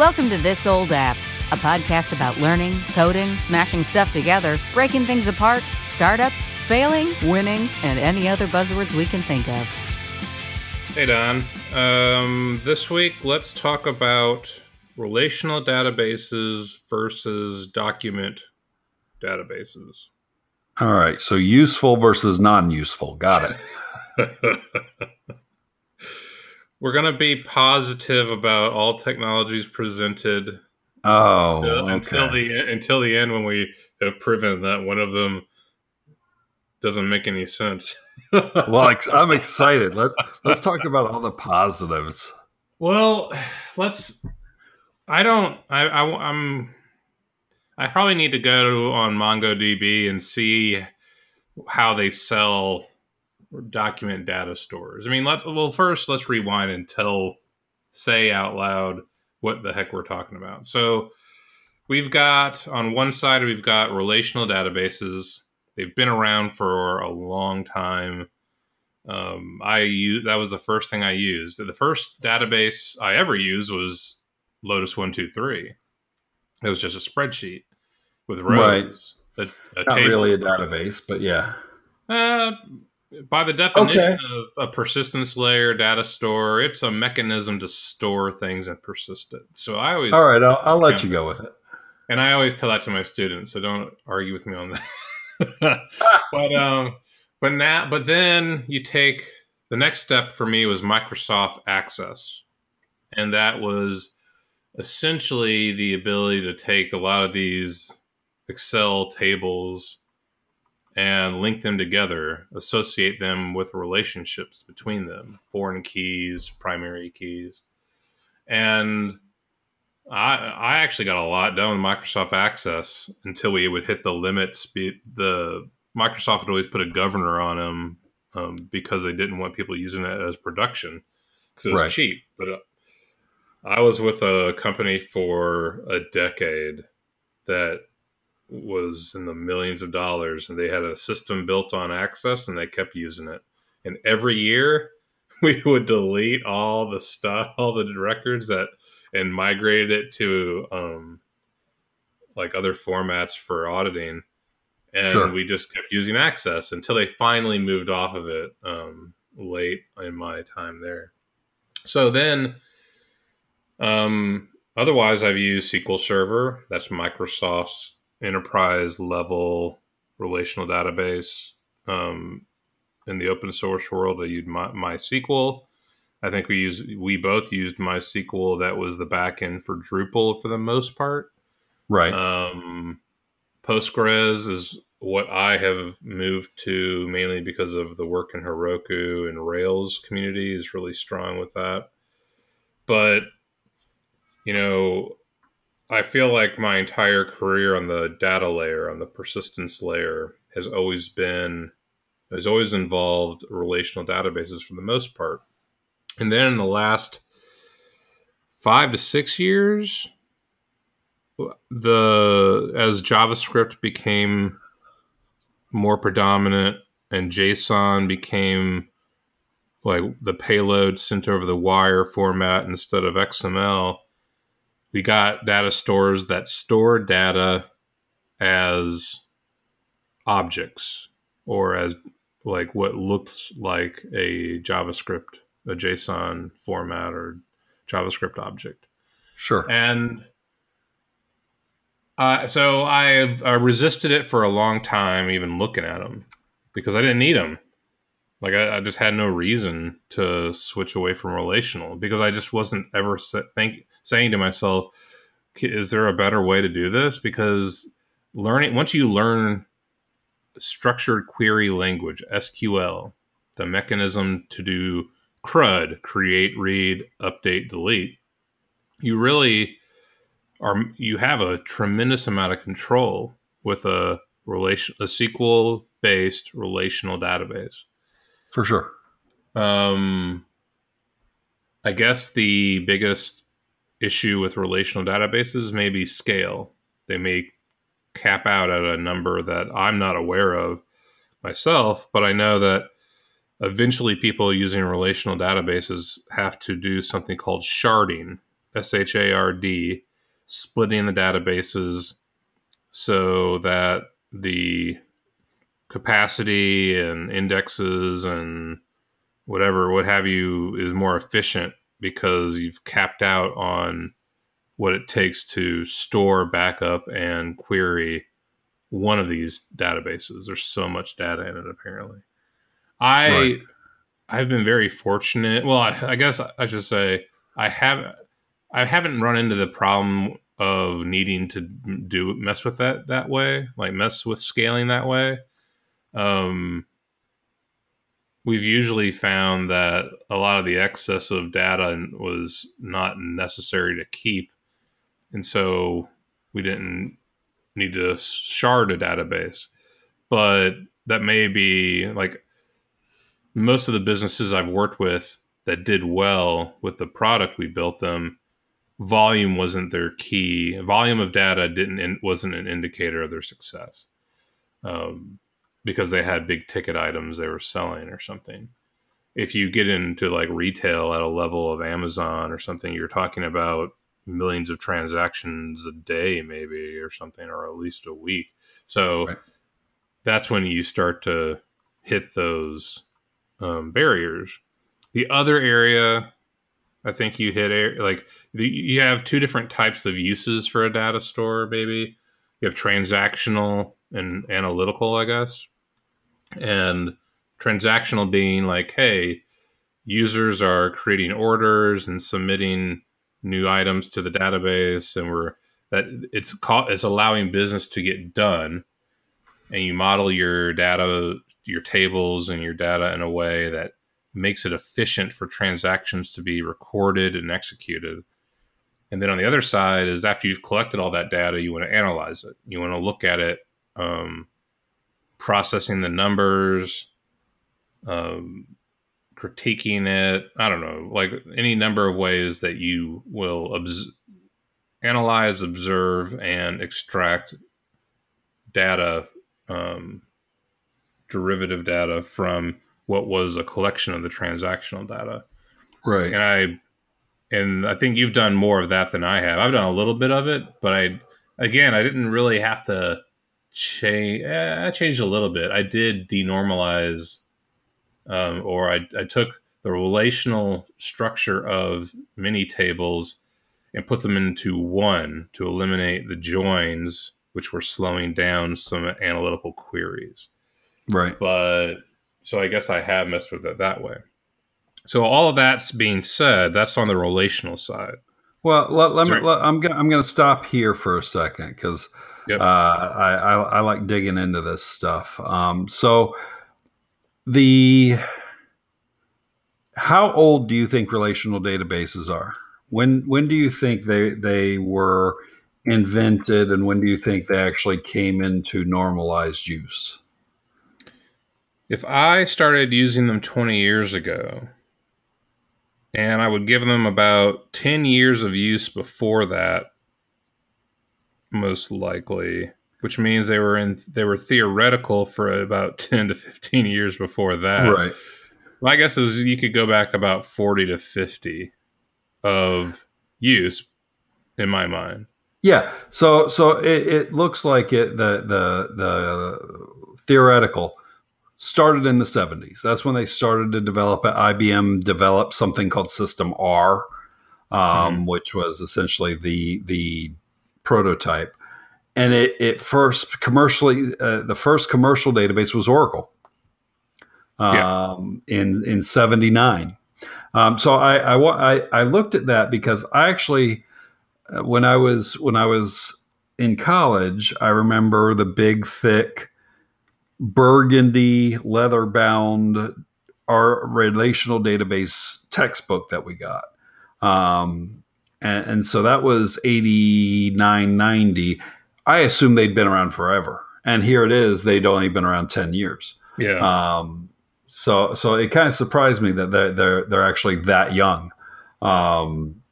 Welcome to This Old App, a podcast about learning, coding, smashing stuff together, breaking things apart, startups, failing, winning, and any other buzzwords we can think of. Hey, Don. Um, this week, let's talk about relational databases versus document databases. All right. So useful versus non useful. Got it. We're going to be positive about all technologies presented. Oh, uh, until okay. the until the end when we have proven that one of them doesn't make any sense. well, I'm excited. Let Let's talk about all the positives. Well, let's. I don't. I, I I'm. I probably need to go on MongoDB and see how they sell document data stores. I mean, let well first let's rewind and tell say out loud what the heck we're talking about. So we've got on one side we've got relational databases. They've been around for a long time. Um, I use, that was the first thing I used. The first database I ever used was Lotus One Two Three. It was just a spreadsheet with rows. Right. A, a Not table really a database, but yeah. Uh, by the definition Okay. of a persistence layer data store, it's a mechanism to store things and persist it. So I always, All right. I'll, I'll let you go with it. and I always tell that to my students. So don't argue with me on that. but um, but now, but then you take the next step for me was Microsoft Access, and that was essentially the ability to take a lot of these Excel tables and link them together, associate them with relationships between them, foreign keys, primary keys. And I I actually got a lot done with Microsoft Access until we would hit the limits. The Microsoft would always put a governor on them um, because they didn't want people using it as production because it was Right. cheap. But uh, I was with a company for a decade that was in the millions of dollars, and they had a system built on Access, and they kept using it. And every year, we would delete all the stuff, all the records that, and migrate it to um, like other formats for auditing. And Sure. we just kept using Access until they finally moved off of it um, late in my time there. So then, um, otherwise, I've used SQL Server. That's Microsoft's enterprise level relational database. Um, in the open source world, I used My, MySQL. I think we use we both used MySQL. That was the backend for Drupal for the most part. Right. Um, Postgres is what I have moved to mainly because of the work in Heroku and Rails community is really strong with that. But you know, I feel like my entire career on the data layer, on the persistence layer, has always been has always involved relational databases for the most part. And then in the last five to six years, the as JavaScript became more predominant and JSON became like the payload sent over the wire format instead of XML, we got data stores that store data as objects or as like what looks like a JavaScript, a JSON format or JavaScript object. sure. And uh, so I've uh, resisted it for a long time, even looking at them, because I didn't need them. Like I, I just had no reason to switch away from relational because I just wasn't ever sa- think, saying to myself, "Is there a better way to do this?" Because learning once you learn structured query language (SQL), the mechanism to do CRUD (create, read, update, delete), you really are you have a tremendous amount of control with a relation a SQL based relational database. For sure. Um, I guess the biggest issue with relational databases may be scale. They may cap out at a number that I'm not aware of myself, but I know that eventually people using relational databases have to do something called sharding. S H A R D, splitting the databases so that the capacity and indexes and whatever, what have you, is more efficient because you've capped out on what it takes to store, backup, and query one of these databases. There's so much data in it, apparently. I right. I've been very fortunate. Well, I, I guess I should say I have I haven't run into the problem of needing to do mess with that that way, like mess with scaling that way. Um, we've usually found that a lot of the excess of data was not necessary to keep, and so we didn't need to shard a database. But that may be like most of the businesses I've worked with that did well with the product we built them volume wasn't their key. Volume of data didn't wasn't an indicator of their success. Um, because they had big ticket items they were selling or something if you get into like retail at a level of amazon or something you're talking about millions of transactions a day maybe or something or at least a week so right. that's when you start to hit those um, barriers. The other area, I think you hit like the, you have two different types of uses for a data store. Maybe you have transactional and analytical, I guess, and transactional being like, hey, users are creating orders and submitting new items to the database, and we're that it's caught it's allowing business to get done and you model your data your tables and your data in a way that makes it efficient for transactions to be recorded and executed. And then on the other side is after you've collected all that data, you want to analyze it. You want to look at it, um, processing the numbers, um, critiquing it. I don't know, like any number of ways that you will obs- analyze, observe, and extract data um, derivative data from what was a collection of the transactional data. Right. And I and I think you've done more of that than I have. I've done a little bit of it, but I again, I didn't really have to change. Eh, I changed a little bit. I did denormalize, um, or I, I took the relational structure of many tables and put them into one to eliminate the joins, which were slowing down some analytical queries. Right. But so I guess I have messed with it that way. So all of that's being said, that's on the relational side. Well, let, let me. Let, I'm gonna I'm gonna stop here for a second because yep. uh, I, I, I like digging into this stuff. Um, so the how old do you think relational databases are? When when do you think they they were invented, and when do you think they actually came into normalized use? if I started using them 20 years ago, and I would give them about 10 years of use before that, most likely, which means they were in they were theoretical for about 10 to 15 years before that. Right. My guess is you could go back about 40 to 50 of use in my mind. Yeah. So so it, it looks like it the the the theoretical started in the 70s. That's when they started to develop it. IBM developed something called System R, um, mm-hmm. which was essentially the the prototype. And it, it first commercially, uh, the first commercial database was Oracle um, yeah. in in '79. Um, so I, I, I looked at that because I actually uh, when I was when I was in college, I remember the big thick burgundy leather bound our relational database textbook that we got. Um, and, and, so that was 8990. I assume they'd been around forever. And here it is, they'd only been around 10 years. Yeah. Um, so, so it kind of surprised me that they're, they're, they're actually that young. Um,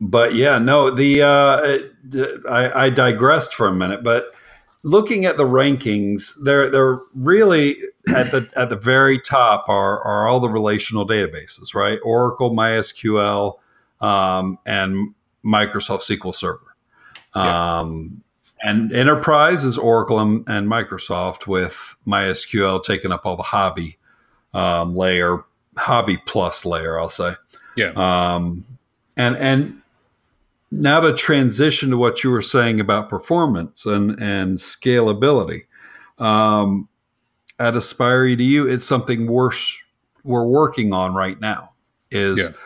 but yeah, no, the, uh, it, I, I digressed for a minute, but looking at the rankings, they're they're really at the at the very top are are all the relational databases, right? Oracle, MySQL, um, and Microsoft SQL Server. Um, and enterprise is Oracle and, and, Microsoft with MySQL taking up all the hobby um, layer, hobby plus layer, I'll say. Yeah. Um, and and now to transition to what you were saying about performance and and scalability. Um, at Aspire EDU, it's something we're we're working on right now. Is yeah.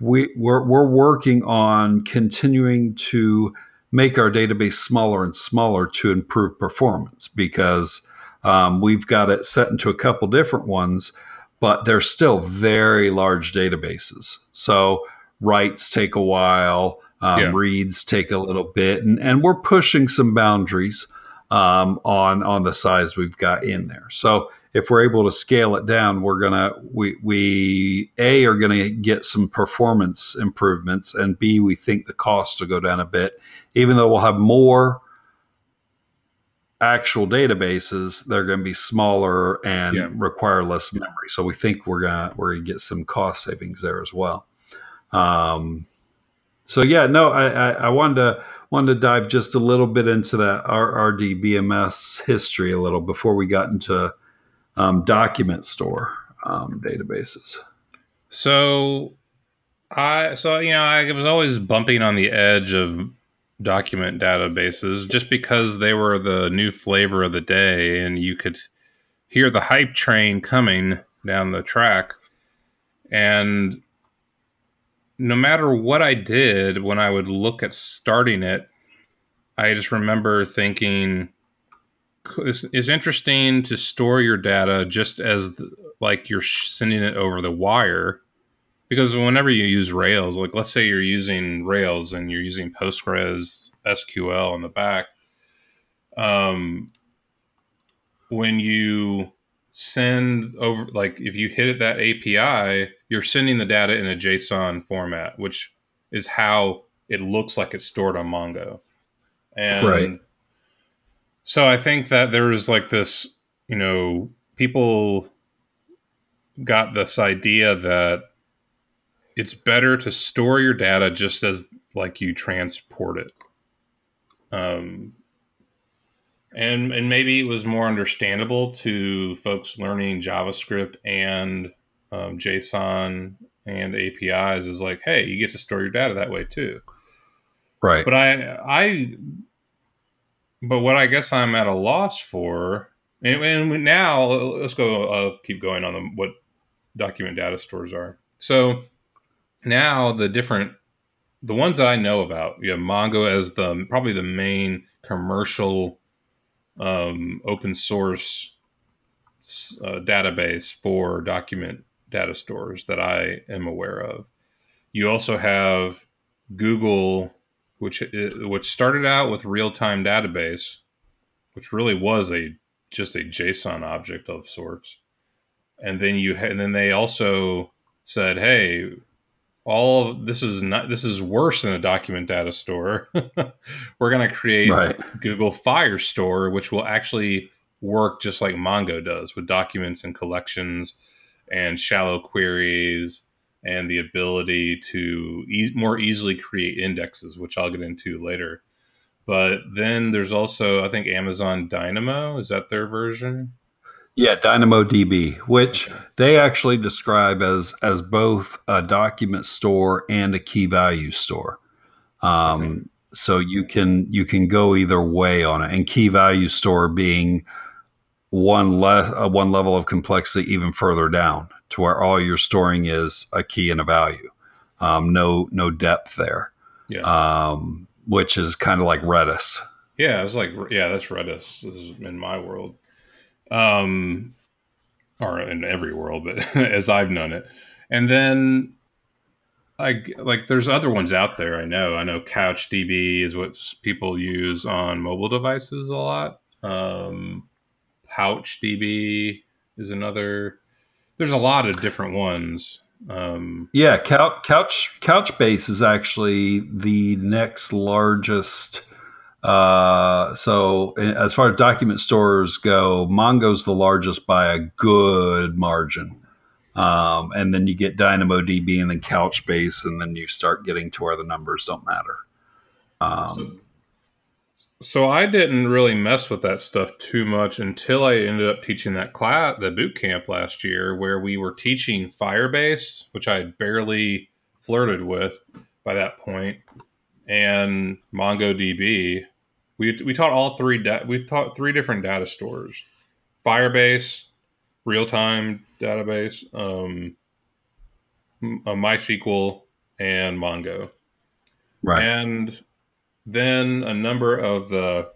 We we're, we're working on continuing to make our database smaller and smaller to improve performance because um, we've got it set into a couple different ones, but they're still very large databases. So writes take a while, um, yeah. reads take a little bit, and, and we're pushing some boundaries um, on on the size we've got in there. So if we're able to scale it down, we're gonna we we a are gonna get some performance improvements, and b we think the cost will go down a bit, even though we'll have more actual databases they're going to be smaller and yeah. require less memory. So we think we're going to we're going to get some cost savings there as well. Um, so yeah no I, I, I wanted to wanted to dive just a little bit into that RDBMS history a little before we got into um, document store um, databases. So, I so you know I was always bumping on the edge of document databases just because they were the new flavor of the day, and you could hear the hype train coming down the track, and no matter what I did when I would look at starting it, I just remember thinking it's, it's interesting to store your data just as the, like you're sending it over the wire because whenever you use rails like let's say you're using rails and you're using postgres sql on the back um, when you send over like if you hit that api you're sending the data in a json format which is how it looks like it's stored on mongo. And right so I think that there was like this, you know, people got this idea that it's better to store your data just as like you transport it. Um, and and maybe it was more understandable to folks learning JavaScript and um, JSON and APIs is like, hey, you get to store your data that way too. Right. But I I but what I guess I'm at a loss for, and, and now let's go. I'll keep going on the, what document data stores are. So now the different, the ones that I know about, you have Mongo as the probably the main commercial um, open source uh, database for document data stores that I am aware of. You also have Google which uh, which started out with real time database, which really was a just a JSON object of sorts, and then you and then they also said, hey. All this is not. This is worse than a document data store. We're going to create right. Google Firestore, which will actually work just like Mongo does with documents and collections and shallow queries and the ability to e- more easily create indexes, which I'll get into later. But then there's also, I think, Amazon Dynamo. Is that their version? Yeah, DynamoDB, which okay. they actually describe as as both a document store and a key value store. Um, okay. So you can you can go either way on it, and key value store being one less uh, one level of complexity even further down to where all you're storing is a key and a value. Um, no, no depth there. Yeah. Um, which is kind of like Redis. Yeah, it's like yeah, that's Redis. This is in my world, um, or in every world, but as I've known it. And then, like like there's other ones out there. I know. I know CouchDB is what people use on mobile devices a lot. Um, PouchDB is another there's a lot of different ones. Um, yeah, Couch, Couch Couchbase is actually the next largest. Uh, so as far as document stores go, Mongo's the largest by a good margin. Um, and then you get DynamoDB and then Couchbase, and then you start getting to where the numbers don't matter. Um, so I didn't really mess with that stuff too much until I ended up teaching that class, the boot camp last year, where we were teaching Firebase, which I had barely flirted with by that point, and MongoDB. We, we taught all three. Da- we taught three different data stores: Firebase, real time database, um, a MySQL, and Mongo. right. And then a number of the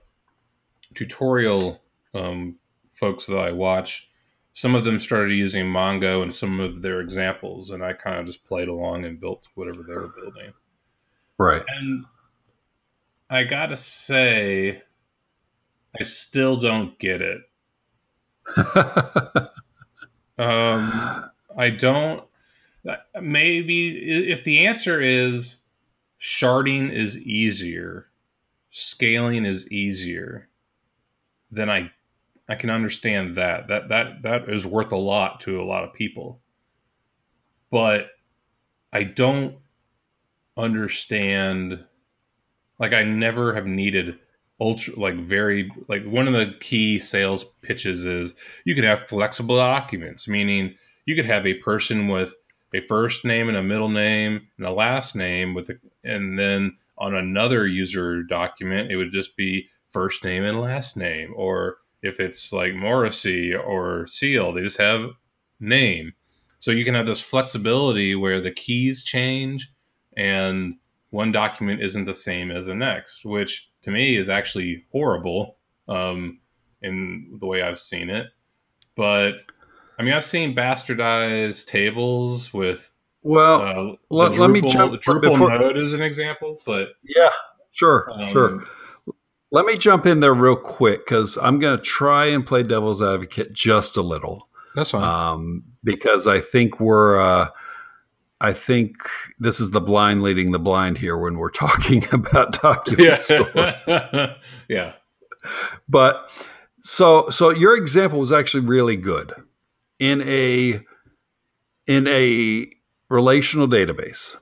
tutorial um, folks that I watch, some of them started using Mongo and some of their examples, and I kind of just played along and built whatever they were building. right. And I gotta say, I still don't get it. Um, I don't. Maybe if the answer is sharding is easier, scaling is easier, then I I can understand that. That that that is worth a lot to a lot of people. But I don't understand like I never have needed ultra like very like one of the key sales pitches is you could have flexible documents meaning you could have a person with a first name and a middle name and a last name with a, and then on another user document it would just be first name and last name or if it's like Morrissey or Seal they just have name so you can have this flexibility where the keys change and one document isn't the same as the next which to me is actually horrible um, in the way I've seen it. But I mean, I've seen bastardized tables with well, uh, let- the let me jump the Drupal before- node is an example, but yeah, sure, um, sure. Let me jump in there real quick because I'm going to try and play devil's advocate just a little. That's fine. um, because I think we're. Uh, I think this is the blind leading the blind here when we're talking about document yeah, store. yeah, But so so your example was actually really good in a in a relational database.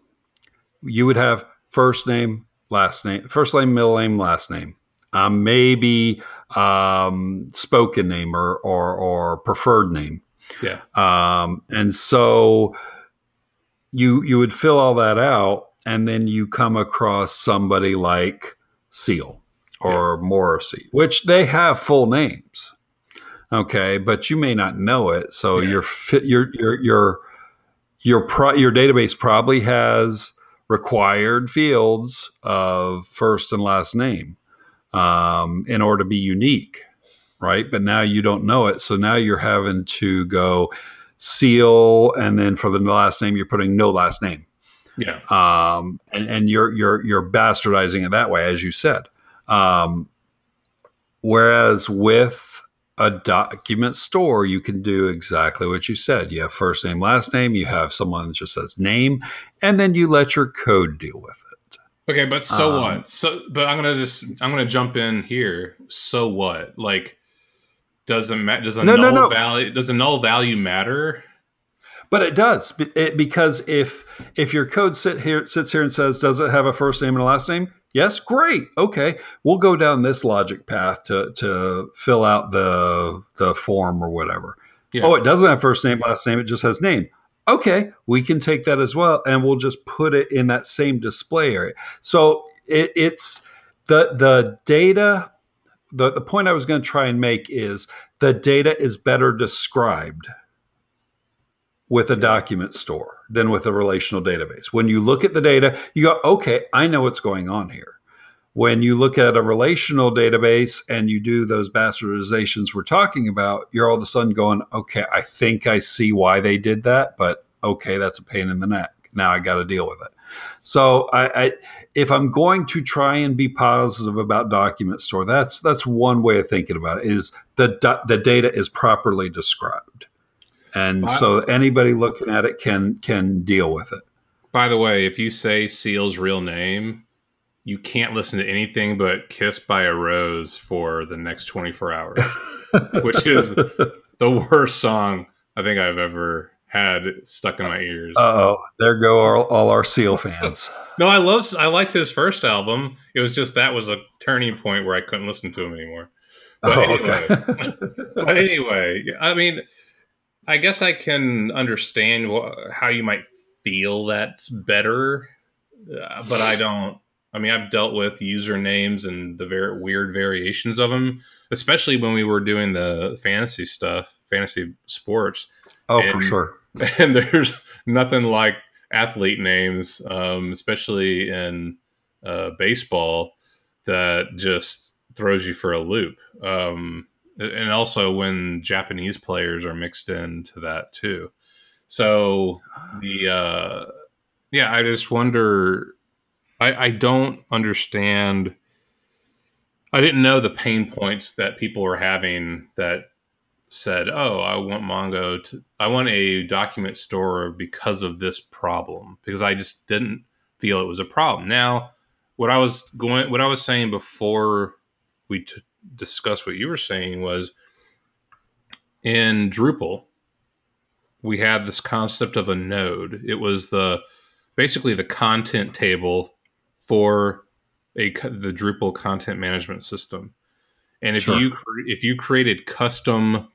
You would have first name, last name, first name, middle name, last name. Um, maybe um, spoken name or, or or preferred name. yeah, Um, and so you you would fill all that out, and then you come across somebody like Seal or Morrissey, which they have full names. Okay, but you may not know it, so Yeah. your your your your your pro- your database probably has required fields of first and last name um, in order to be unique, right? But now you don't know it, so now you're having to go seal, and then for the last name, you're putting no last name, yeah, um, and, and you're you're you're bastardizing it that way, as you said. Um, whereas with a document store, you can do exactly what you said. You have first name, last name. You have someone that just says name, and then you let your code deal with it. Okay, but so Um, what? So, but I'm gonna just I'm gonna jump in here. So what? Like, doesn't ma- does a No, no, null no. value does a null value matter? But it does it, because if if your code sit here sits here and says, "Does it have a first name and a last name?" Yes, great. Okay, we'll go down this logic path to to fill out the the form or whatever. Yeah. Oh, it doesn't have first name, last name. It just has name. Okay, we can take that as well, and we'll just put it in that same display area. So it, it's the the data. The, the point I was going to try and make is the data is better described with a document store than with a relational database. When you look at the data, you go, okay, I know what's going on here. When you look at a relational database and you do those bastardizations we're talking about, you're all of a sudden going, okay, I think I see why they did that, but okay, that's a pain in the neck. Now I got to deal with it. So I, I, if I'm going to try and be positive about document store, that's that's one way of thinking about it. Is the the data is properly described, and Wow. so anybody looking at it can can deal with it. By the way, if you say Seal's real name, you can't listen to anything but "Kissed by a Rose" for the next 24 hours, which is the worst song I think I've ever had stuck in my ears. oh, there go all, all our Seal fans. no, I love I liked his first album. It was just that was a turning point where I couldn't listen to him anymore. But oh, anyway, okay. but anyway, I mean, I guess I can understand wh- how you might feel that's better, uh, but I don't. I mean, I've dealt with usernames and the very weird variations of them, especially when we were doing the fantasy stuff, fantasy sports. oh, for sure. And there's nothing like athlete names, um, especially in uh, baseball, that just throws you for a loop. Um, and also when Japanese players are mixed into that too. So the uh, yeah, I just wonder. I, I don't understand. I didn't know the pain points that people were having that said, "Oh, I want Mongo to I want a document store because of this problem." Because I just didn't feel it was a problem. Now, what I was going what I was saying before we t- discussed what you were saying was in Drupal we had this concept of a node. It was the basically the content table for a the Drupal content management system. And if Sure. you if you created custom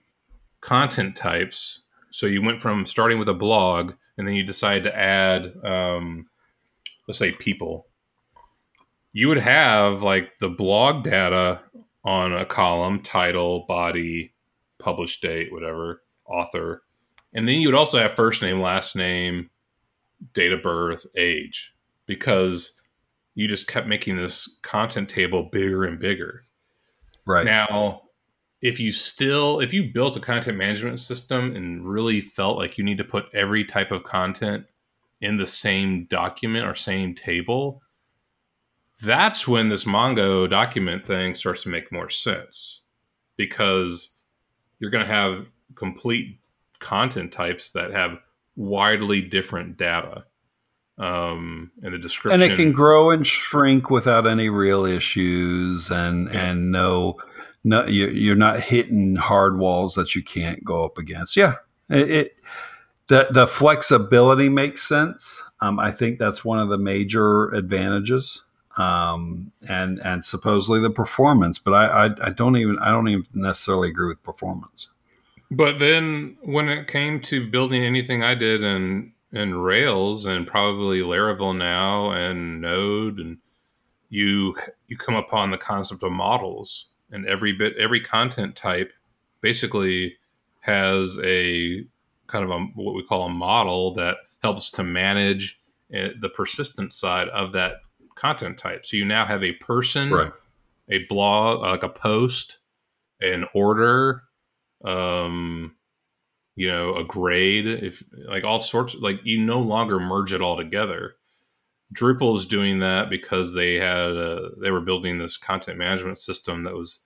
content types, so you went from starting with a blog and then you decided to add, um, let's say, people, you would have like the blog data on a column, title, body, published date, whatever, author, and then you would also have first name, last name, date of birth, age, because you just kept making this content table bigger and bigger. Right. Now, if you still if you built a content management system and really felt like you need to put every type of content in the same document or same table, that's when this Mongo document thing starts to make more sense because you're going to have complete content types that have widely different data um and the description and it can grow and shrink without any real issues and Yeah. and no no you- you're not hitting hard walls that you can't go up against. Yeah it, it the, the flexibility makes sense. Um, i think that's one of the major advantages um, and and supposedly the performance but I, I i don't even i don't even necessarily agree with performance. But then when it came to building anything I did in in Rails and probably Laravel now and Node and you you come upon the concept of models and every bit every content type basically has a kind of a what we call a model that helps to manage the persistent side of that content type. So you now have a person a blog like a post an order um you know a grade if like all sorts like you no longer merge it all together. Drupal is doing that because they had a, they were building this content management system that was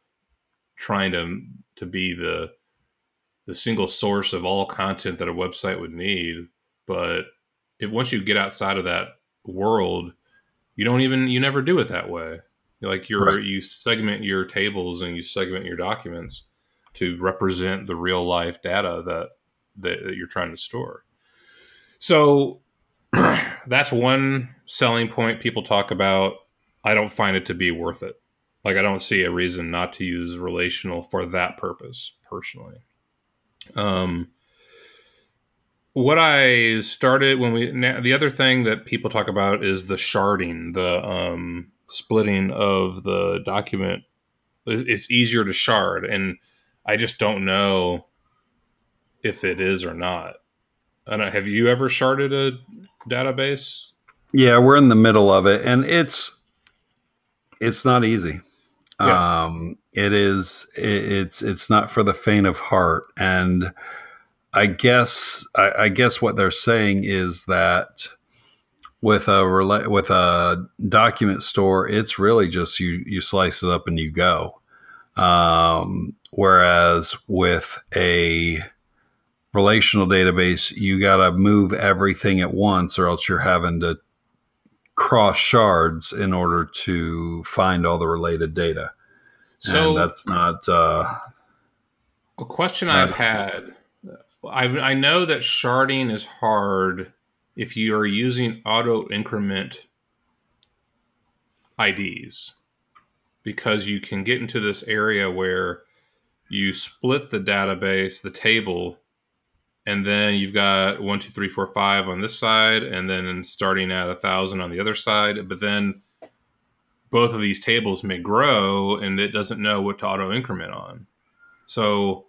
trying to to be the the single source of all content that a website would need. But if once you get outside of that world you don't even you never do it that way. Like you're Right. you segment your tables and you segment your documents to represent the real life data that that, that you're trying to store. So that's one selling point people talk about. I don't find it to be worth it. Like i don't see a reason not to use relational for that purpose personally. Um what I started when we now, the other thing that people talk about is the sharding, the um, splitting of the document. It- It's easier to shard, and I just don't know if it is or not. Don't, have you ever sharded a database? Yeah, we're in the middle of it, and it's it's not easy. Yeah. Um, it is. It, it's it's not for the faint of heart, and I guess I, I guess what they're saying is that with a rela- with a document store, it's really just you you slice it up and you go. Um, whereas with a relational database, you got to move everything at once, or else you're having to cross shards in order to find all the related data. So and that's not uh, a question I've had I, I know that sharding is hard if you are using auto increment IDs because you can get into this area where you split the database, the table, and then you've got one, two, three, four, five on this side, and then starting at a thousand on the other side. But then both of these tables may grow, and it doesn't know what to auto increment on. So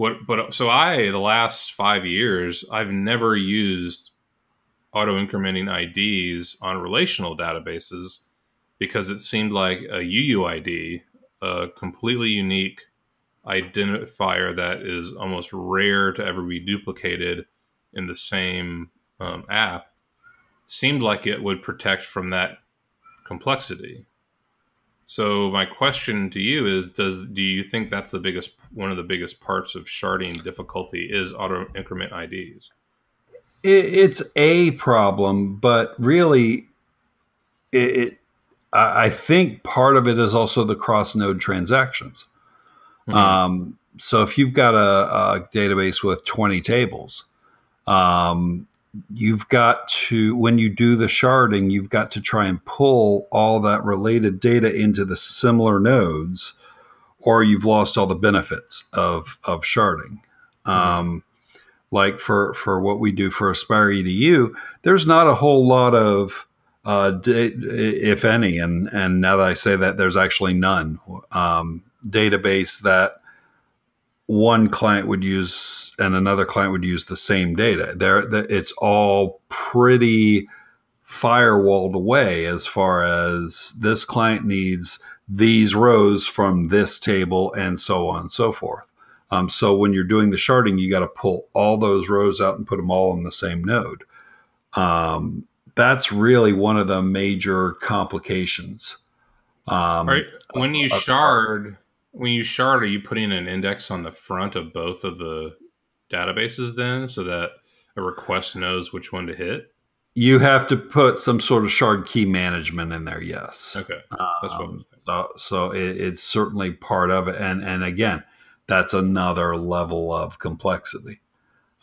what? But so I, the last five years, I've never used auto incrementing IDs on relational databases because it seemed like a UUID, a completely unique identifier that is almost rare to ever be duplicated in the same um, app, seemed like it would protect from that complexity. So my question to you is: Does do you think that's the biggest one of the biggest parts of sharding difficulty is auto increment IDs? it's a problem, but really, it, it I think part of it is also the cross node transactions. Mm-hmm. Um, so if you've got a, a, database with 20 tables, um, you've got to, when you do the sharding, you've got to try and pull all that related data into the similar nodes, or you've lost all the benefits of, of sharding. Mm-hmm. Um, like for, for what we do for Aspire EDU, there's not a whole lot of uh, if any. And and now that I say that, there's actually none um, database that one client would use and another client would use the same data. There, it's all pretty firewalled away as far as this client needs these rows from this table and so on and so forth. Um, so when you're doing the sharding, you got to pull all those rows out and put them all in the same node. Um, that's really one of the major complications. Um, right. When you shard, when you shard, are you putting an index on the front of both of the databases then, so that a request knows which one to hit? You have to put some sort of shard key management in there. Yes. Okay. That's what I. So, so it, it's certainly part of it, and and again, that's another level of complexity.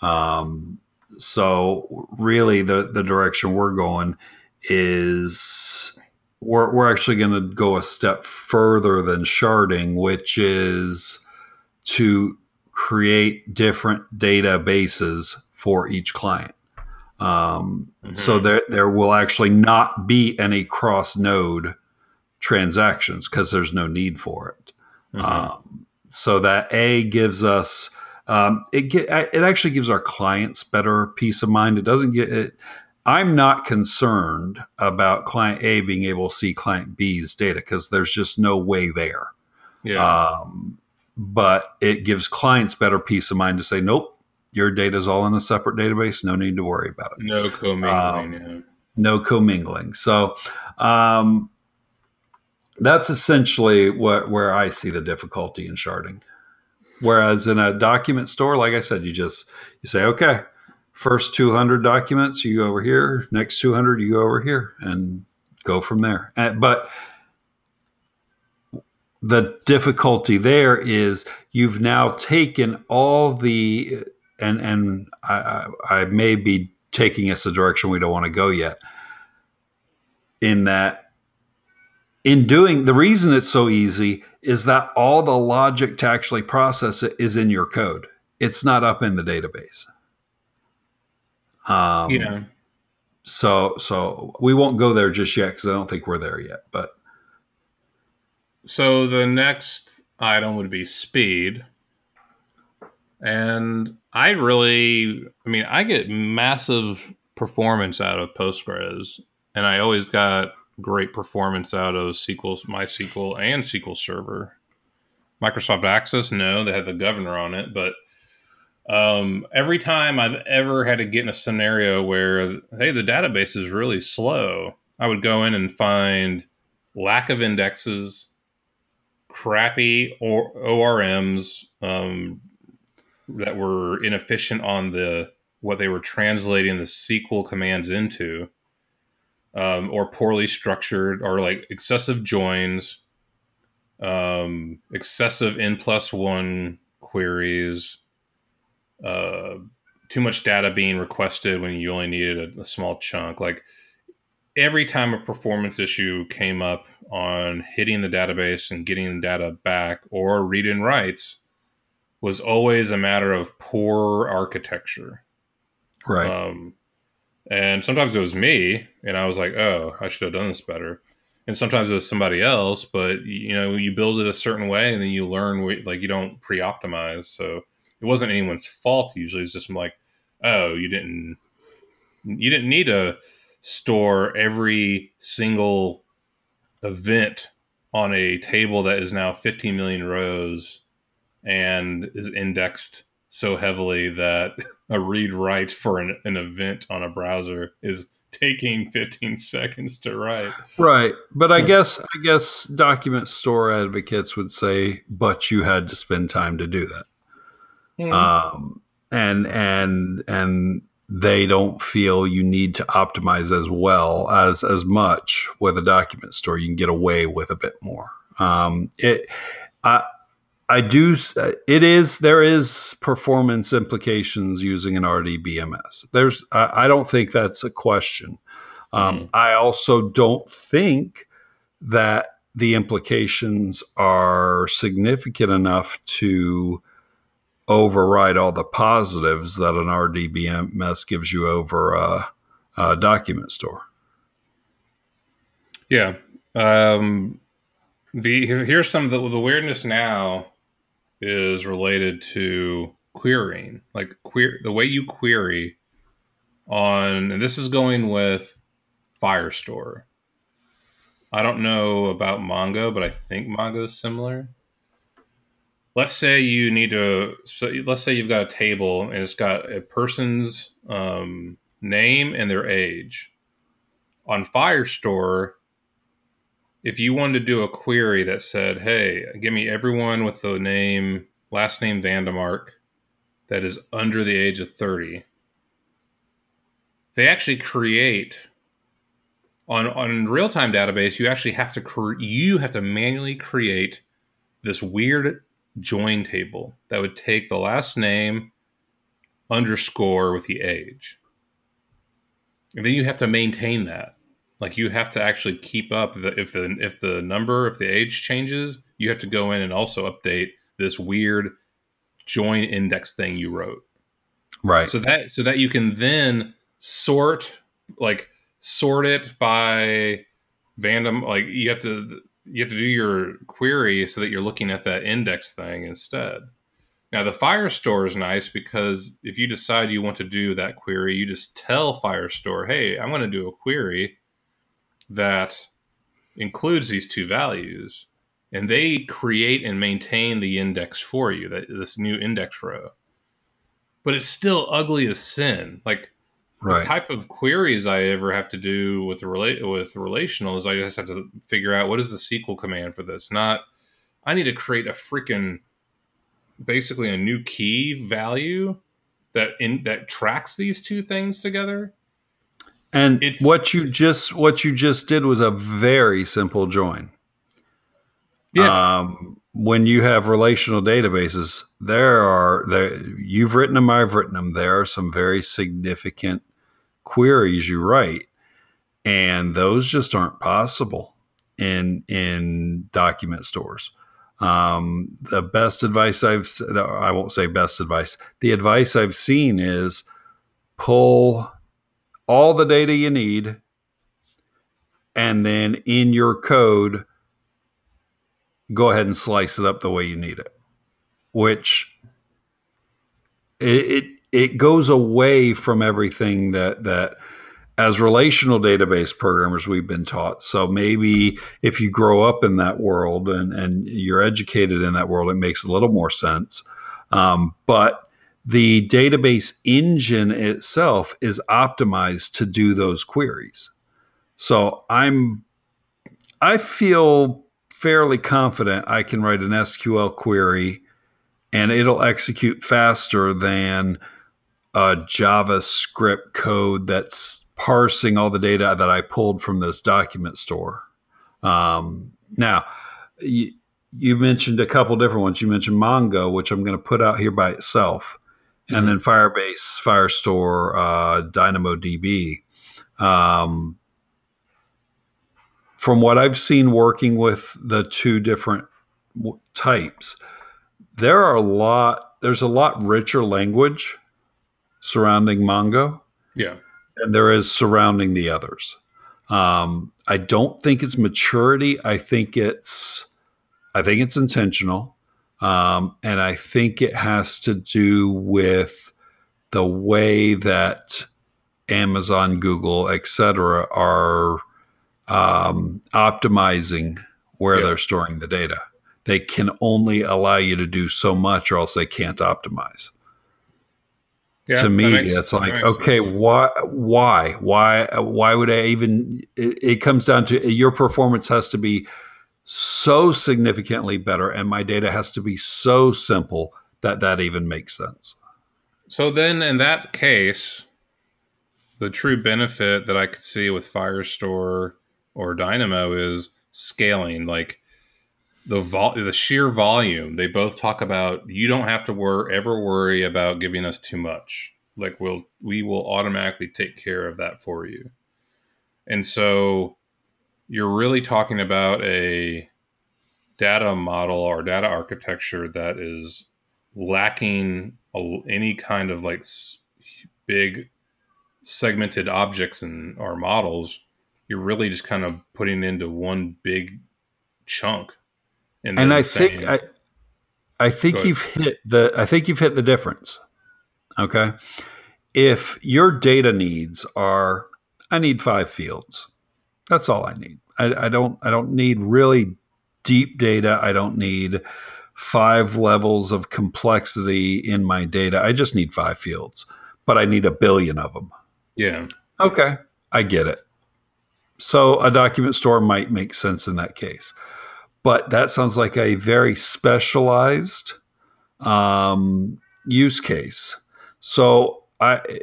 Um, so really the the direction we're going is we're, we're actually going to go a step further than sharding which is to create different databases for each client um, mm-hmm. so there there will actually not be any cross node transactions because there's no need for it mm-hmm. um, so that a gives us um, it get, it actually gives our clients better peace of mind. It doesn't get it. I'm not concerned about client A being able to see client B's data because there's just no way there. Yeah. Um, but it gives clients better peace of mind to say, nope, your data is all in a separate database. No need to worry about it. No commingling. Um, yeah. No commingling. So um, that's essentially what where I see the difficulty in sharding. Whereas in a document store, like I said, you just you say, okay, first 200 documents, you go over here. Next 200, you go over here, and go from there. And, but the difficulty there is you've now taken all the and and I, I may be taking us a direction we don't want to go yet. In that, in doing the reason it's so easy is that all the logic to actually process it is in your code. It's not up in the database. Um, yeah. So so we won't go there just yet because I don't think we're there yet. But so the next item would be speed, and I really, I mean, I get massive performance out of Postgres, and I always got great performance out of SQL, MySQL, and SQL Server. Microsoft Access, no, they had the governor on it, but um, every time I've ever had to get in a scenario where, hey, the database is really slow, I would go in and find lack of indexes, crappy or ORMs um, that were inefficient on the what they were translating the SQL commands into um, or poorly structured or like excessive joins, um, excessive n plus one queries, uh, too much data being requested when you only needed a, a small chunk. Like every time a performance issue came up on hitting the database and getting the data back or read and writes was always a matter of poor architecture. Right. Um, and sometimes it was me, and I was like, "Oh, I should have done this better." And sometimes it was somebody else, but you know, you build it a certain way, and then you learn like you don't pre-optimize. So it wasn't anyone's fault. Usually, it's just like, "Oh, you didn't, you didn't need to store every single event on a table that is now 15 million rows and is indexed so heavily that a read write for an, an event on a browser is taking 15 seconds to write. Right. But I guess I guess document store advocates would say, but you had to spend time to do that. Mm-hmm. Um, and and and they don't feel you need to optimize as well as as much with a document store. You can get away with a bit more. Um, it, I, I do. It is there is performance implications using an RDBMS. There's. I, I don't think that's a question. Um, mm I also don't think that the implications are significant enough to override all the positives that an RDBMS gives you over a, a document store. Yeah. Um, the here's some of the, the weirdness now is related to querying, like queer the way you query on, and this is going with Firestore. I don't know about Mongo, but I think Mongo is similar let's say you need to so let's say you've got a table and it's got a person's um, name and their age. On firestore if you wanted to do a query that said hey give me everyone with the name last name vandemark that is under the age of 30 they actually create on on real-time database you actually have to cre- you have to manually create this weird join table that would take the last name underscore with the age. And then you have to maintain that. Like you have to actually keep up the, if the if the number if the age changes, you have to go in and also update this weird join index thing you wrote. Right. So that so that you can then sort like sort it by random like you have to you have to do your query so that you're looking at that index thing instead. Now the Firestore is nice because if you decide you want to do that query, you just tell Firestore, "Hey, I'm going to do a query that includes these two values." And they create and maintain the index for you, that this new index row. But it's still ugly as sin. Like right. the type of queries I ever have to do with relate with relational is I just have to figure out what is the SQL command for this. Not I need to create a freaking basically a new key value that in that tracks these two things together. And it's, what you just what you just did was a very simple join. Yeah. Um, when you have relational databases, there are there you've written them, I've written them. There are some very significant queries you write, and those just aren't possible in in document stores. Um, the best advice I've I won't say best advice. The advice I've seen is pull all the data you need, and then in your code, go ahead and slice it up the way you need it, which it, it it goes away from everything that that as relational database programmers we've been taught. So maybe if you grow up in that world and, and you're educated in that world, it makes a little more sense. Um, but the database engine itself is optimized to do those queries. So I'm I feel fairly confident I can write an SQL query and it'll execute faster than a JavaScript code that's parsing all the data that I pulled from this document store. Um, now, you, you, mentioned a couple different ones. You mentioned Mongo, which I'm going to put out here by itself. and then Firebase, Firestore, uh, DynamoDB. Um, from what I've seen working with the two different w- types, there are a lot. There's a lot richer language surrounding Mongo Yeah. And there is surrounding the others. Um, I don't think it's maturity. I think it's, I think it's intentional, um, and I think it has to do with the way that Amazon, Google, etc., are um, optimizing where Yeah. they're storing the data. They can only allow you to do so much, or else they can't optimize Yeah, to me makes- it's like okay sense. why why why why would i even it, it comes down to your performance has to be so significantly better and my data has to be so simple that that even makes sense So then, in that case, the true benefit that I could see with Firestore or Dynamo is scaling. Like the vol- the sheer volume. They both talk about. You don't have to wor- ever worry about giving us too much. Like we'll we will automatically take care of that for you. And so you're really talking about a data model or data architecture that is lacking a, any kind of like s- big segmented objects and or models you're really just kind of putting into one big chunk and then i saying- think i i think you've hit the i think you've hit the difference okay? If your data needs are i need five fields. That's all i need. I, I don't i don't need really deep data. I don't need five levels of complexity in my data. I just need five fields but i need a billion of them yeah. Okay, I get it. So a document store might make sense in that case, but that sounds like a very specialized um, use case. So I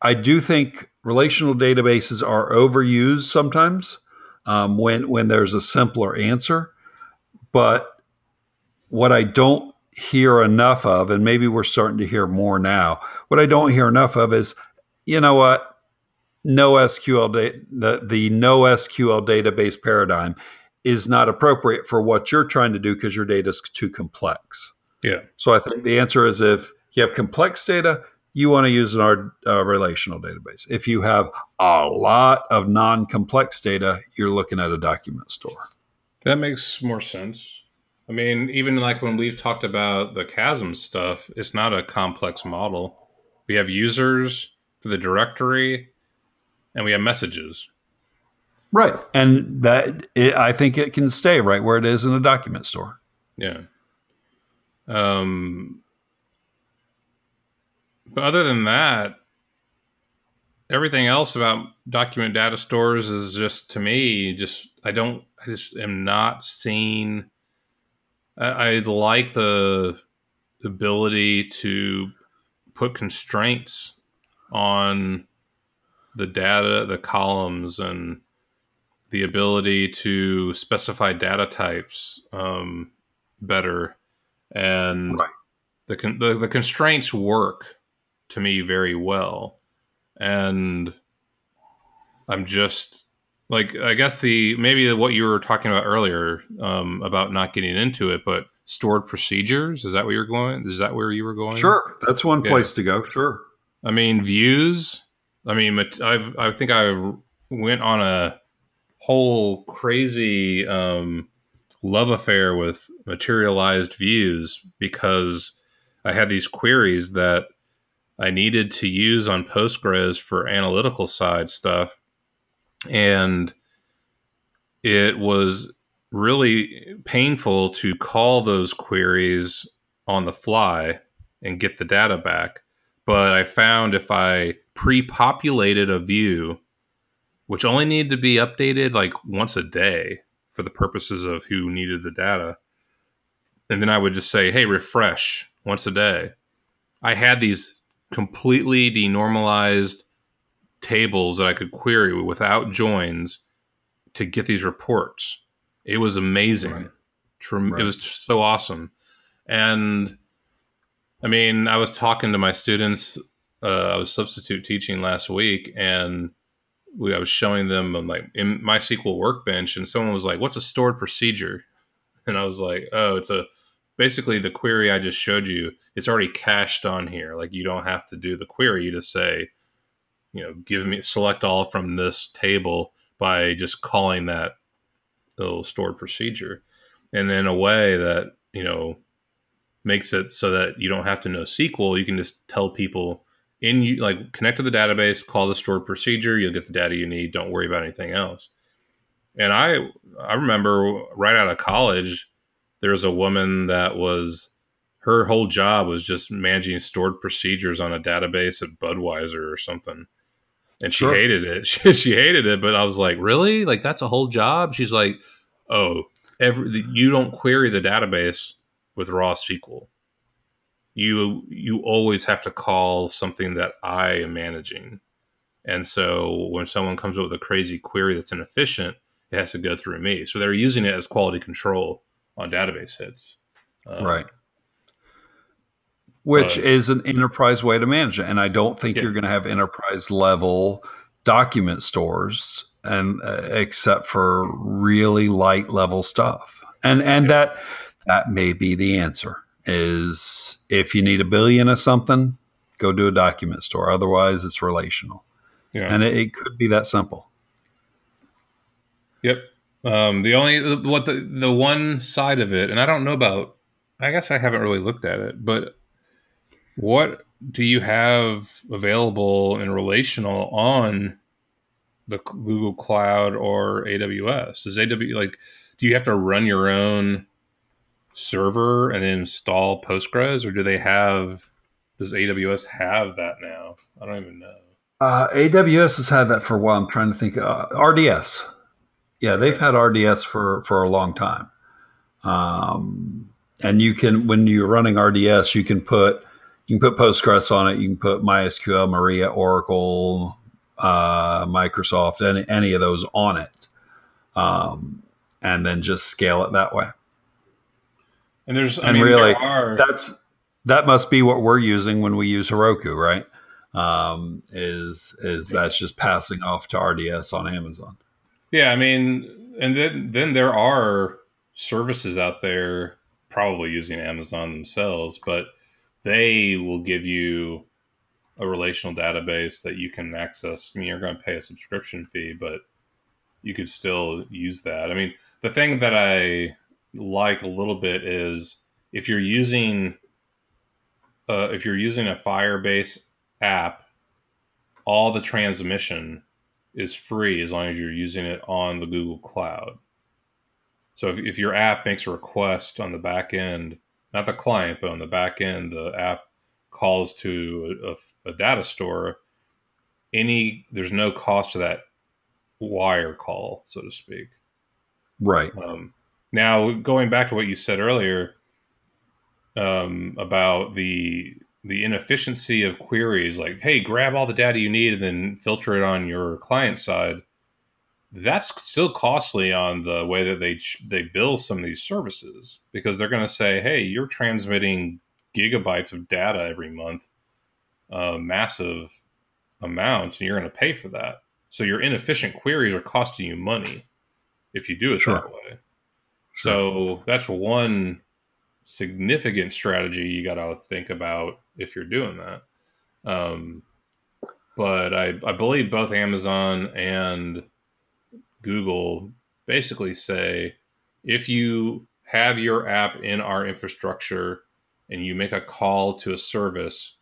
I do think relational databases are overused sometimes um, when when there's a simpler answer, but what I don't hear enough of, and maybe we're starting to hear more now. What I don't hear enough of is you know what? No SQL data, the, the no SQL database paradigm is not appropriate for what you're trying to do because your data is too complex. yeah So I think the answer is if you have complex data, you want to use an uh, relational database. If you have a lot of non-complex data, you're looking at a document store. that makes more sense i mean even like when we've talked about the chasm stuff it's not a complex model we have users for the directory and we have messages Right. And that it, I think it can stay right where it is in a document store. Yeah. Um, but other than that, everything else about document data stores is just to me just I don't I just am not seeing. I, I like the ability to put constraints on the data, the columns, and the ability to specify data types um, better, and Right. the, con- the the constraints work to me very well, and I'm just like I guess the maybe what you were talking about earlier um, about not getting into it, but stored procedures is that where you're going? Is that where you were going? Sure. That's one Yeah. place to go. Sure. I mean, views. I mean, I've I think I went on a whole crazy um, love affair with materialized views because I had these queries that I needed to use on Postgres for analytical side stuff, and it was really painful to call those queries on the fly and get the data back. But I found if I pre-populated a view, which only needed to be updated like once a day for the purposes of who needed the data, and then I would just say, "Hey, refresh once a day." I had these completely denormalized tables that I could query without joins to get these reports. It was amazing. Right. Trem- Right. It was just so awesome, and I mean, I was talking to my students. Uh, I was substitute teaching last week, and we, I was showing them um, like in MySQL Workbench, and someone was like, "What's a stored procedure?" And I was like, "Oh, it's a basically the query I just showed you. It's already cached on here. Like you don't have to do the query. You just say, you know, give me select all from this table by just calling that little stored procedure, and in a way that you know makes it so that you don't have to know SQL. You can just tell people in you like connect to the database, call the stored procedure, you'll get the data you need. Don't worry about anything else. And I I remember right out of college, there was a woman that was her whole job was just managing stored procedures on a database at Budweiser or something. And she sure. hated it. She, she hated it, but I was like, "Really? Like that's a whole job?" She's like, "Oh, every you don't query the database with raw SQL. You you always have to call something that I am managing. And so when someone comes up with a crazy query that's inefficient, it has to go through me. So they're using it as quality control on database hits. Um, right. Which but, is an enterprise way to manage it. And I don't think yeah. you're going to have enterprise level document stores and uh, except for really light level stuff. And and yeah. that that may be the answer is if you need a billion of something go do a document store. Otherwise it's relational. Yeah. and it, it could be that simple. Yep. Um, the only what the the one side of it and i don't know about i guess i haven't really looked at it but what do you have available in relational on the google cloud or aws does aw like do you have to run your own server and then install Postgres, or do they have? Does AWS have that now? I don't even know. Uh, AWS has had that for a while. I'm trying to think. Uh, RDS, yeah, they've had RDS for for a long time. Um, and you can when you're running RDS, you can put you can put Postgres on it. You can put MySQL, Maria, Oracle, uh, Microsoft, any any of those on it, um, and then just scale it that way. And there's, I and mean, really, are... that's that must be what we're using when we use Heroku, right? Um, is is that's just passing off to RDS on Amazon? Yeah, I mean, and then then there are services out there probably using Amazon themselves, but they will give you a relational database that you can access. I mean, you're going to pay a subscription fee, but you could still use that. I mean, the thing that I like a little bit is if you're using uh, if you're using a Firebase app, all the transmission is free as long as you're using it on the Google Cloud. So if, if your app makes a request on the back end, not the client, but on the back end, the app calls to a, a, a data store. Any there's no cost to that wire call, so to speak. Right. Um, now, going back to what you said earlier um, about the the inefficiency of queries, like, hey, grab all the data you need and then filter it on your client side. That's still costly on the way that they they bill some of these services because they're going to say, hey, you're transmitting gigabytes of data every month, uh, massive amounts, and you're going to pay for that. So your inefficient queries are costing you money if you do it sure. that way. So that's one significant strategy you got to think about if you're doing that. Um, but I, I believe both Amazon and Google basically say if you have your app in our infrastructure and you make a call to a service,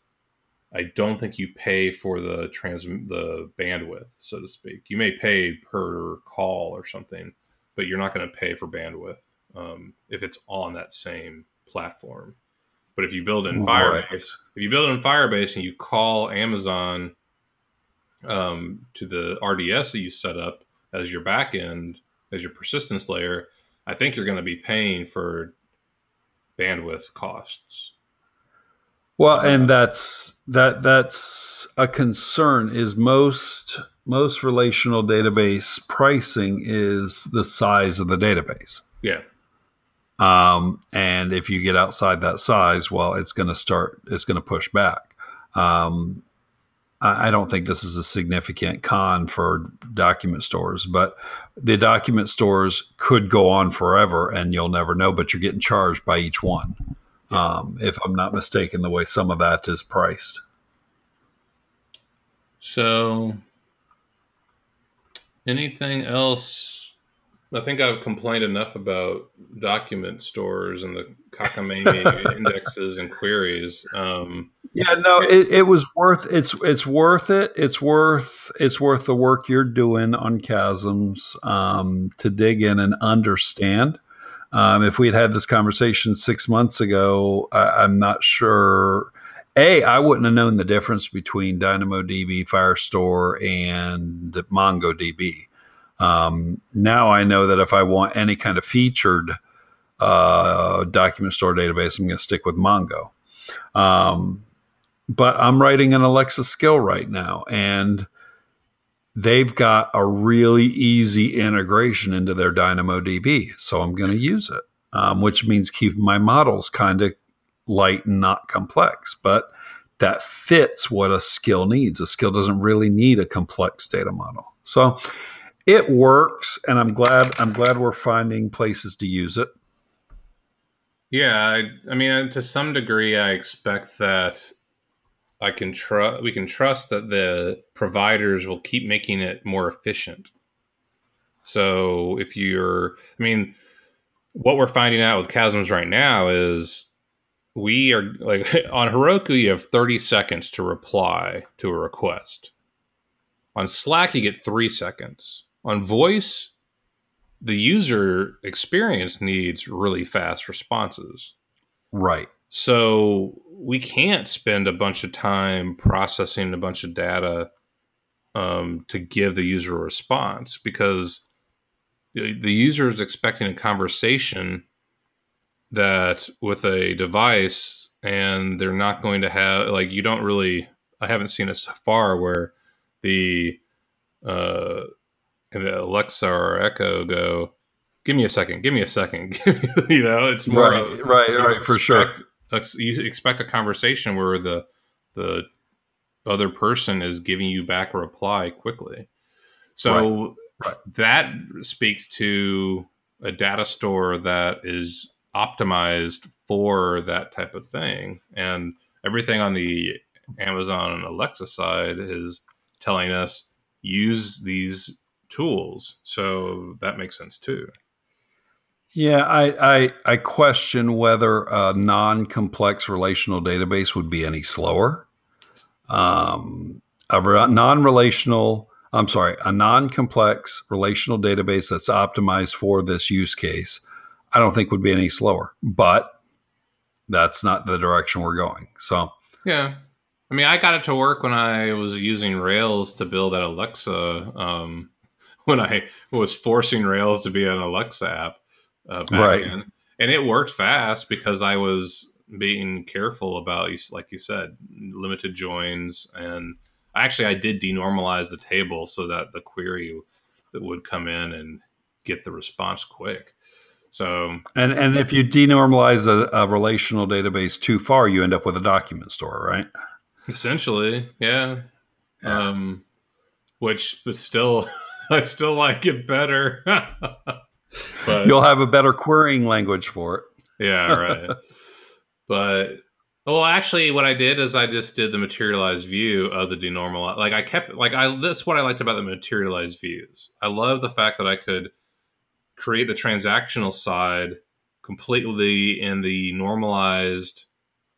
I don't think you pay for the trans the bandwidth, so to speak. You may pay per call or something, but you're not going to pay for bandwidth um, if it's on that same platform. But if you build in right. Firebase, if you build in Firebase and you call Amazon um, to the RDS that you set up as your backend, as your persistence layer, I think you're going to be paying for bandwidth costs. Well, and that's that that's a concern. Is most most relational database pricing is the size of the database. Yeah. Um, and if you get outside that size, well, it's going to start, it's going to push back. Um, I, I don't think this is a significant con for document stores, but the document stores could go on forever and you'll never know, but you're getting charged by each one. Um, if I'm not mistaken, the way some of that is priced. So, anything else I think I've complained enough about document stores and the cockamamie indexes and queries. Um, yeah, no, it, it, was worth it's it's worth it. It's worth it's worth the work you're doing on chasms um, to dig in and understand. Um, if we had had this conversation six months ago, I, I'm not sure. A, I wouldn't have known the difference between DynamoDB, Firestore, and MongoDB. Um, now I know that if I want any kind of featured uh, document store database, I'm going to stick with Mongo. Um, but I'm writing an Alexa skill right now, and they've got a really easy integration into their DynamoDB. So I'm going to use it, um, which means keeping my models kind of light and not complex. But that fits what a skill needs. A skill doesn't really need a complex data model. So it works, and I'm glad I'm glad we're finding places to use it. Yeah, I, I mean, uh, to some degree, I expect that I can trust we can trust that the providers will keep making it more efficient. So if you're, I mean, what we're finding out with Chasms right now is we are like on Heroku, you have 30 seconds to reply to a request. On Slack, you get three seconds. On voice, the user experience needs really fast responses. Right. So we can't spend a bunch of time processing a bunch of data um, to give the user a response because the user is expecting a conversation that with a device and they're not going to have like you don't really i haven't seen it so far where the uh and the Alexa or Echo go, "Give me a second, give me a second. you know, it's more right, of, right, right, expect, for sure. You expect a conversation where the the other person is giving you back a reply quickly. So right, right. that speaks to a data store that is optimized for that type of thing, and everything on the Amazon and Alexa side is telling us use these tools. So that makes sense too. Yeah, I, I, I question whether a non-complex relational database would be any slower. Um, a non-relational, I'm sorry, a non-complex relational database that's optimized for this use case, I don't think would be any slower. But that's not the direction we're going. So yeah, I mean, I got it to work when I was using Rails to build that Alexa um, when I was forcing Rails to be an Alexa app uh, back right. then. And it worked fast because I was being careful about, like you said, limited joins. And actually, I did denormalize the table so that the query that would come in and get the response quick. So, and and if you denormalize a, a relational database too far, you end up with a document store, right? Essentially, yeah. yeah. Um, which, but still. I still like it better. but you'll have a better querying language for it. yeah, right. but well, actually, what I did is I just did the materialized view of the denormalized. Like I kept like I that's what I liked about the materialized views. I love the fact that I could create the transactional side completely in the normalized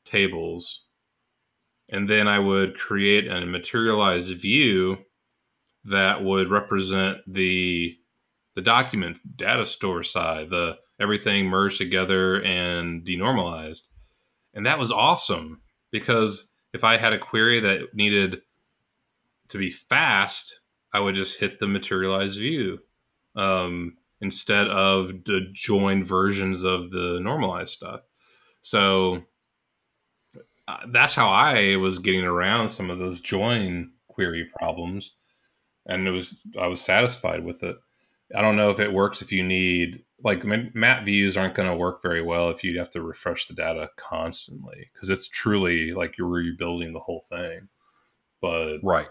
tables and then I would create a materialized view that would represent the the document data store side, the everything merged together and denormalized. And that was awesome because if I had a query that needed to be fast, I would just hit the materialized view um, instead of the joined versions of the normalized stuff. So uh, that's how I was getting around some of those join query problems and it was I was satisfied with it. I don't know if it works if you need like map views aren't going to work very well if you have to refresh the data constantly because it's truly like you're rebuilding the whole thing. But right,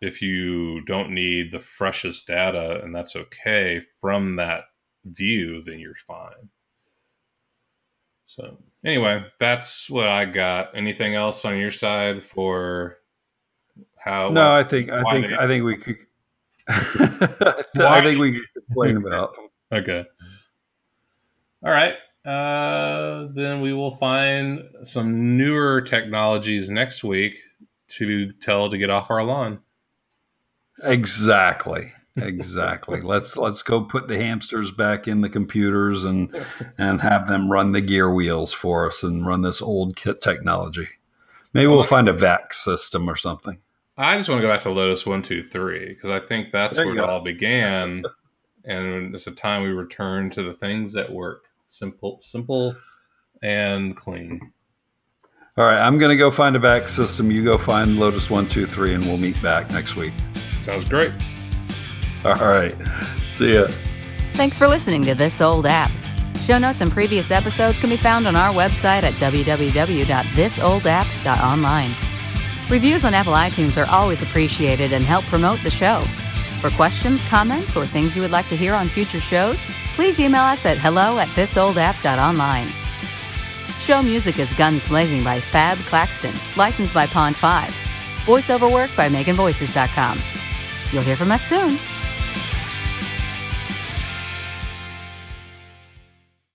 if you don't need the freshest data and that's okay from that view, then you're fine. So anyway, that's what I got. Anything else on your side for how? No, I think I think I think we could. I think we could complain about. Okay. All right. Uh, then we will find some newer technologies next week to tell to get off our lawn. Exactly. Exactly. let's let's go put the hamsters back in the computers and and have them run the gear wheels for us and run this old kit technology. Maybe we'll find a VAX system or something. I just want to go back to Lotus one two three because I think that's there where it all began, and it's a time we return to the things that work simple, simple, and clean. All right, I'm going to go find a VAX system. You go find Lotus one two three, and we'll meet back next week. Sounds great. All right. See ya. Thanks for listening to This Old App. Show notes and previous episodes can be found on our website at www.thisoldapp.online. Reviews on Apple iTunes are always appreciated and help promote the show. For questions, comments, or things you would like to hear on future shows, please email us at hello at thisoldapp.online. Show music is Guns Blazing by Fab Claxton, licensed by Pond 5. Voiceover work by MeganVoices.com. You'll hear from us soon.